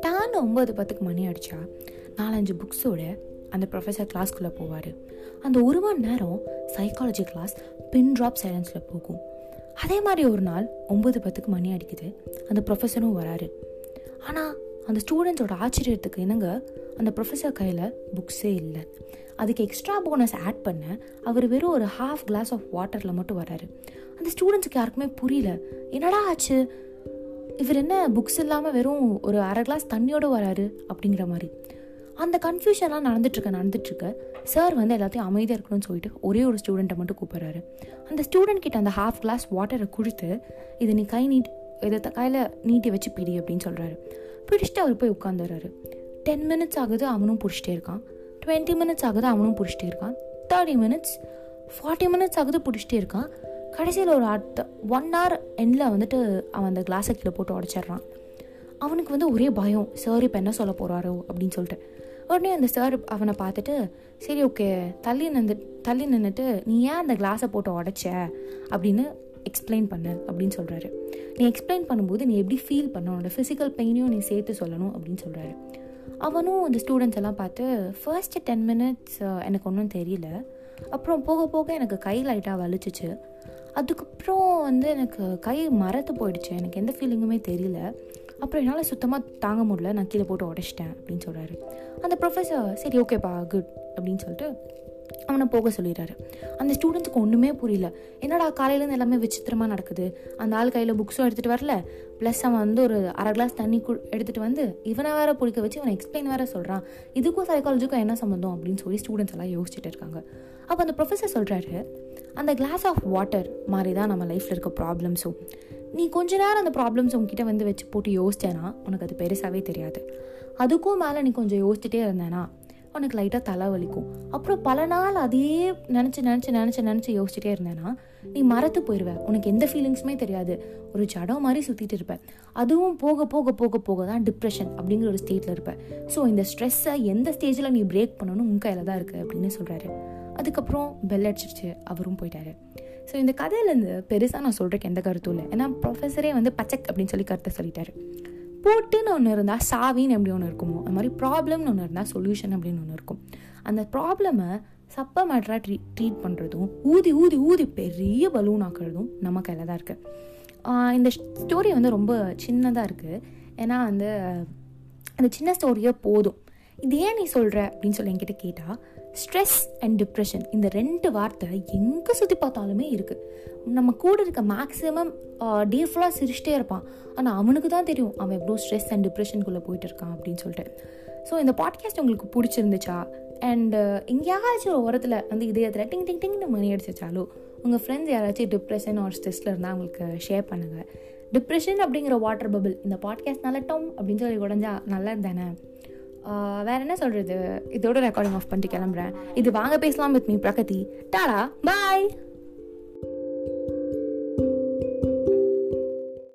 Don ஒம்பது பத்துக்கு மணி அடித்தா நாலஞ்சு புக்ஸோட அந்த ப்ரொஃபஸர் கிளாஸ்க்குள்ளே போவார். அந்த ஒரு மணி நேரம் சைக்காலஜி கிளாஸ் பின் ட்ராப் சைலன்ஸில் போகும். அதே மாதிரி ஒரு நாள் ஒம்பது பத்துக்கு மணி அடிக்குது. அந்த ப்ரொஃபஸரும் வராரு. ஆனால் அந்த ஸ்டூடெண்ட்ஸோட ஆச்சரியத்துக்கு என்னங்க அந்த ப்ரொஃபஸர் கையில் புக்ஸே இல்லை. அதுக்கு எக்ஸ்ட்ரா போனஸ் ஆட் பண்ண அவர் வெறும் ஒரு ஹாஃப் கிளாஸ் ஆஃப் வாட்டரில் மட்டும் வராரு அந்த ஸ்டூடெண்ட்ஸுக்கு யாருக்குமே புரியல. என்னடா ஆச்சு? இவர் என்ன புக்ஸ் இல்லாமல் வெறும் ஒரு அரை கிளாஸ் தண்ணியோடு வராரு அப்படிங்கிற மாதிரி. அந்த கன்ஃபியூஷன்லாம் நடந்துட்டுருக்க நடந்துட்டுருக்க சார் வந்து எல்லாத்தையும் அமைதியாக இருக்கணும்னு சொல்லிட்டு ஒரே ஒரு ஸ்டூடெண்ட்டை மட்டும் கூப்பிட்றாரு. அந்த ஸ்டூடெண்ட் கிட்ட அந்த ஹாஃப் கிளாஸ் வாட்டரை கொடுத்து இதை நீ கை நீட் இதை கையில் நீட்டி வச்சு பிடி அப்படின்னு சொல்கிறாரு பிடிச்சிட்டு அவர் போய் உட்காந்துடுறாரு. டென் மினிட்ஸ் ஆகுது அவனும் பிடிச்சிட்டே இருக்கான். டுவெண்ட்டி மினிட்ஸ் ஆகுது அவனும் பிடிச்சிட்டே இருக்கான். தேர்ட்டி மினிட்ஸ் ஃபார்ட்டி மினிட்ஸ் ஆகுது பிடிச்சிட்டே இருக்கான். கடைசியில் ஒரு அடுத்த ஒன் ஹவர் எண்டில் வந்துட்டு அவன் அந்த கிளாஸை கீழே போட்டு உடச்சிட்றான். அவனுக்கு வந்து ஒரே பயம் சார் இப்போ என்ன சொல்ல போகிறாரோ அப்படின்னு சொல்லிட்டு. உடனே அந்த சார் அவனை பார்த்துட்டு சரி ஓகே தள்ளி நின்று தள்ளி நின்றுட்டு நீ ஏன் அந்த கிளாஸை போட்டு உடச்ச? அப்படின்னு எக்ஸ்பிளைன் பண்ணு அப்படின்னு சொல்கிறாரு நீ எக்ஸ்பிளைன் பண்ணும்போது நீ எப்படி ஃபீல் பண்ண உன்னோட ஃபிசிக்கல் பெயினையும் நீ சேர்த்து சொல்லணும் அப்படின்னு சொல்கிறாரு அவனும் அந்த ஸ்டூடெண்ட்ஸ் எல்லாம் பார்த்து ஃபர்ஸ்ட் டென் மினிட்ஸ் எனக்கு ஒன்றும் தெரியல. அப்புறம் போக போக எனக்கு கை லைட்டாக வலிச்சிச்சு. அதுக்கப்புறம் வந்து எனக்கு கை மரத்து போயிடுச்சு. எனக்கு எந்த ஃபீலிங்குமே தெரியல. அப்புறம் என்னால் சுத்தமாக தாங்க முடியல. நான் கீழே போட்டு உடச்சிட்டேன் அப்படின்னு சொல்கிறாரு அந்த ப்ரொஃபஸர் சரி ஓகேப்பா குட் அப்படின்னு சொல்லிட்டு அவனை போக சொல்லிடுறாரு. அந்த ஸ்டூடெண்ட்ஸுக்கு ஒன்றுமே புரியல. என்னடா காலையிலேருந்து எல்லாமே விசித்திரமாக நடக்குது? அந்த ஆள் கையில் புக்ஸும் எடுத்துகிட்டு வரல. ப்ளஸ் அவன் வந்து ஒரு அரை கிளாஸ் தண்ணி கு எடுத்துகிட்டு வந்து இவனை வேற பிடிக்க வச்சு இவனை எக்ஸ்பிளைன் வேற சொல்கிறான் இதுக்கும் சைக்காலஜிக்கும் என்ன சம்மந்தம் அப்படின்னு சொல்லி ஸ்டூடெண்ட்ஸ் எல்லாம் யோசிச்சுட்டு இருக்காங்க. அப்போ அந்த ப்ரொஃபஸர் சொல்கிறாரு அந்த கிளாஸ் ஆஃப் வாட்டர் மாதிரி தான் நம்ம லைஃப்பில் இருக்க ப்ராப்ளம்ஸும் நீ கொஞ்ச நேரம் அந்த ப்ராப்ளம்ஸ் உங்ககிட்ட வந்து வச்சு போட்டு யோசிச்சேன்னா உனக்கு அது பெருசாகவே தெரியாது. அதுக்கும் மேலே நீ கொஞ்சம் யோசிச்சுட்டே இருந்தேன்னா உனக்கு லைட்டாக தலை வலிக்கும். அப்புறம் பல நாள் அதையே நினச்சி நினச்சி நினச்சி நினச்சி யோசிச்சுட்டே இருந்தேன்னா நீ மறத்து போயிடுவ உனக்கு எந்த ஃபீலிங்ஸுமே தெரியாது. ஒரு ஜடம் மாதிரி சுற்றிட்டு இருப்பேன் அதுவும் போக போக போக போக தான் டிப்ரெஷன் அப்படிங்கிற ஒரு ஸ்டேட்டில் இருப்பேன் ஸோ இந்த ஸ்ட்ரெஸ்ஸை எந்த ஸ்டேஜில் நீ பிரேக் பண்ணணும் உன் கையில் தான் இருக்குது அப்படின்னு சொல்கிறாரு அதுக்கப்புறம் பெல் அடிச்சிருச்சு. அவரும் போயிட்டாரு. ஸோ இந்த கதையிலேருந்து பெருசாக நான் சொல்கிறக்கு எந்த கருத்தும் இல்லை. ஏன்னா ப்ரொஃபஸரே வந்து பச்சக் அப்படின்னு சொல்லி கருத்தை சொல்லிட்டாரு. போட்டுன்னு ஒன்று இருந்தால் சாவின்னு எப்படி ஒன்று இருக்குமோ அது மாதிரி ப்ராப்ளம்னு ஒன்று இருந்தால் சொல்யூஷன் அப்படின்னு ஒன்று இருக்கும். அந்த ப்ராப்ளமை சப்ப மேட்டராக ட்ரீ ட்ரீட் பண்ணுறதும் ஊதி ஊதி ஊதி பெரிய பலூன் ஆக்கிறதும் நம்ம கையில் தான் இருக்குது இந்த ஸ்டோரி வந்து ரொம்ப சின்னதாக இருக்குது ஏன்னா வந்து அந்த சின்ன ஸ்டோரியே போதும். இது ஏன் நீ சொல்கிற அப்படின்னு சொல்லி என்கிட்ட கேட்டால் ஸ்ட்ரெஸ் அண்ட் டிப்ரெஷன் இந்த ரெண்டு வார்த்தை எங்கே சுற்றி பார்த்தாலுமே இருக்குது நம்ம கூட இருக்க மேக்ஸிமம் டே ஃபுல்லாக சிரிச்சிட்டே இருப்பான். ஆனால் அவனுக்கு தான் தெரியும் அவன் எவ்வளோ ஸ்ட்ரெஸ் அண்ட் டிப்ரெஷனுக்குள்ளே போயிட்டு இருக்கான் அப்படின்னு சொல்லிட்டு. ஸோ இந்த பாட்காஸ்ட் உங்களுக்கு பிடிச்சிருந்துச்சா? அண்ட் எங்கேயாச்சும் ஒரு ஓரத்தில் வந்து இதயத்தில் டிங் டிங் டிங்னு மணி அடிச்சிச்சாலோ உங்கள் ஃப்ரெண்ட்ஸ் யாராச்சும் டிப்ரெஷன் ஒரு ஸ்ட்ரெஸ்ஸில் இருந்தால் அவங்களுக்கு ஷேர் பண்ணுங்கள் டிப்ரெஷன் அப்படிங்கிற வாட்டர் பபிள் இந்த பாட்காஸ்ட் நல்லட்டும் அப்படின்னு சொல்லி உடஞ்சா நல்லது தானே? வேற என்ன சொல்கிறது இதோட ரெக்கார்டிங் ஆஃப் பண்ணிட்டு கிளம்புறேன். இது வாங்க பேசலாம் with me Pragathi. Tata bye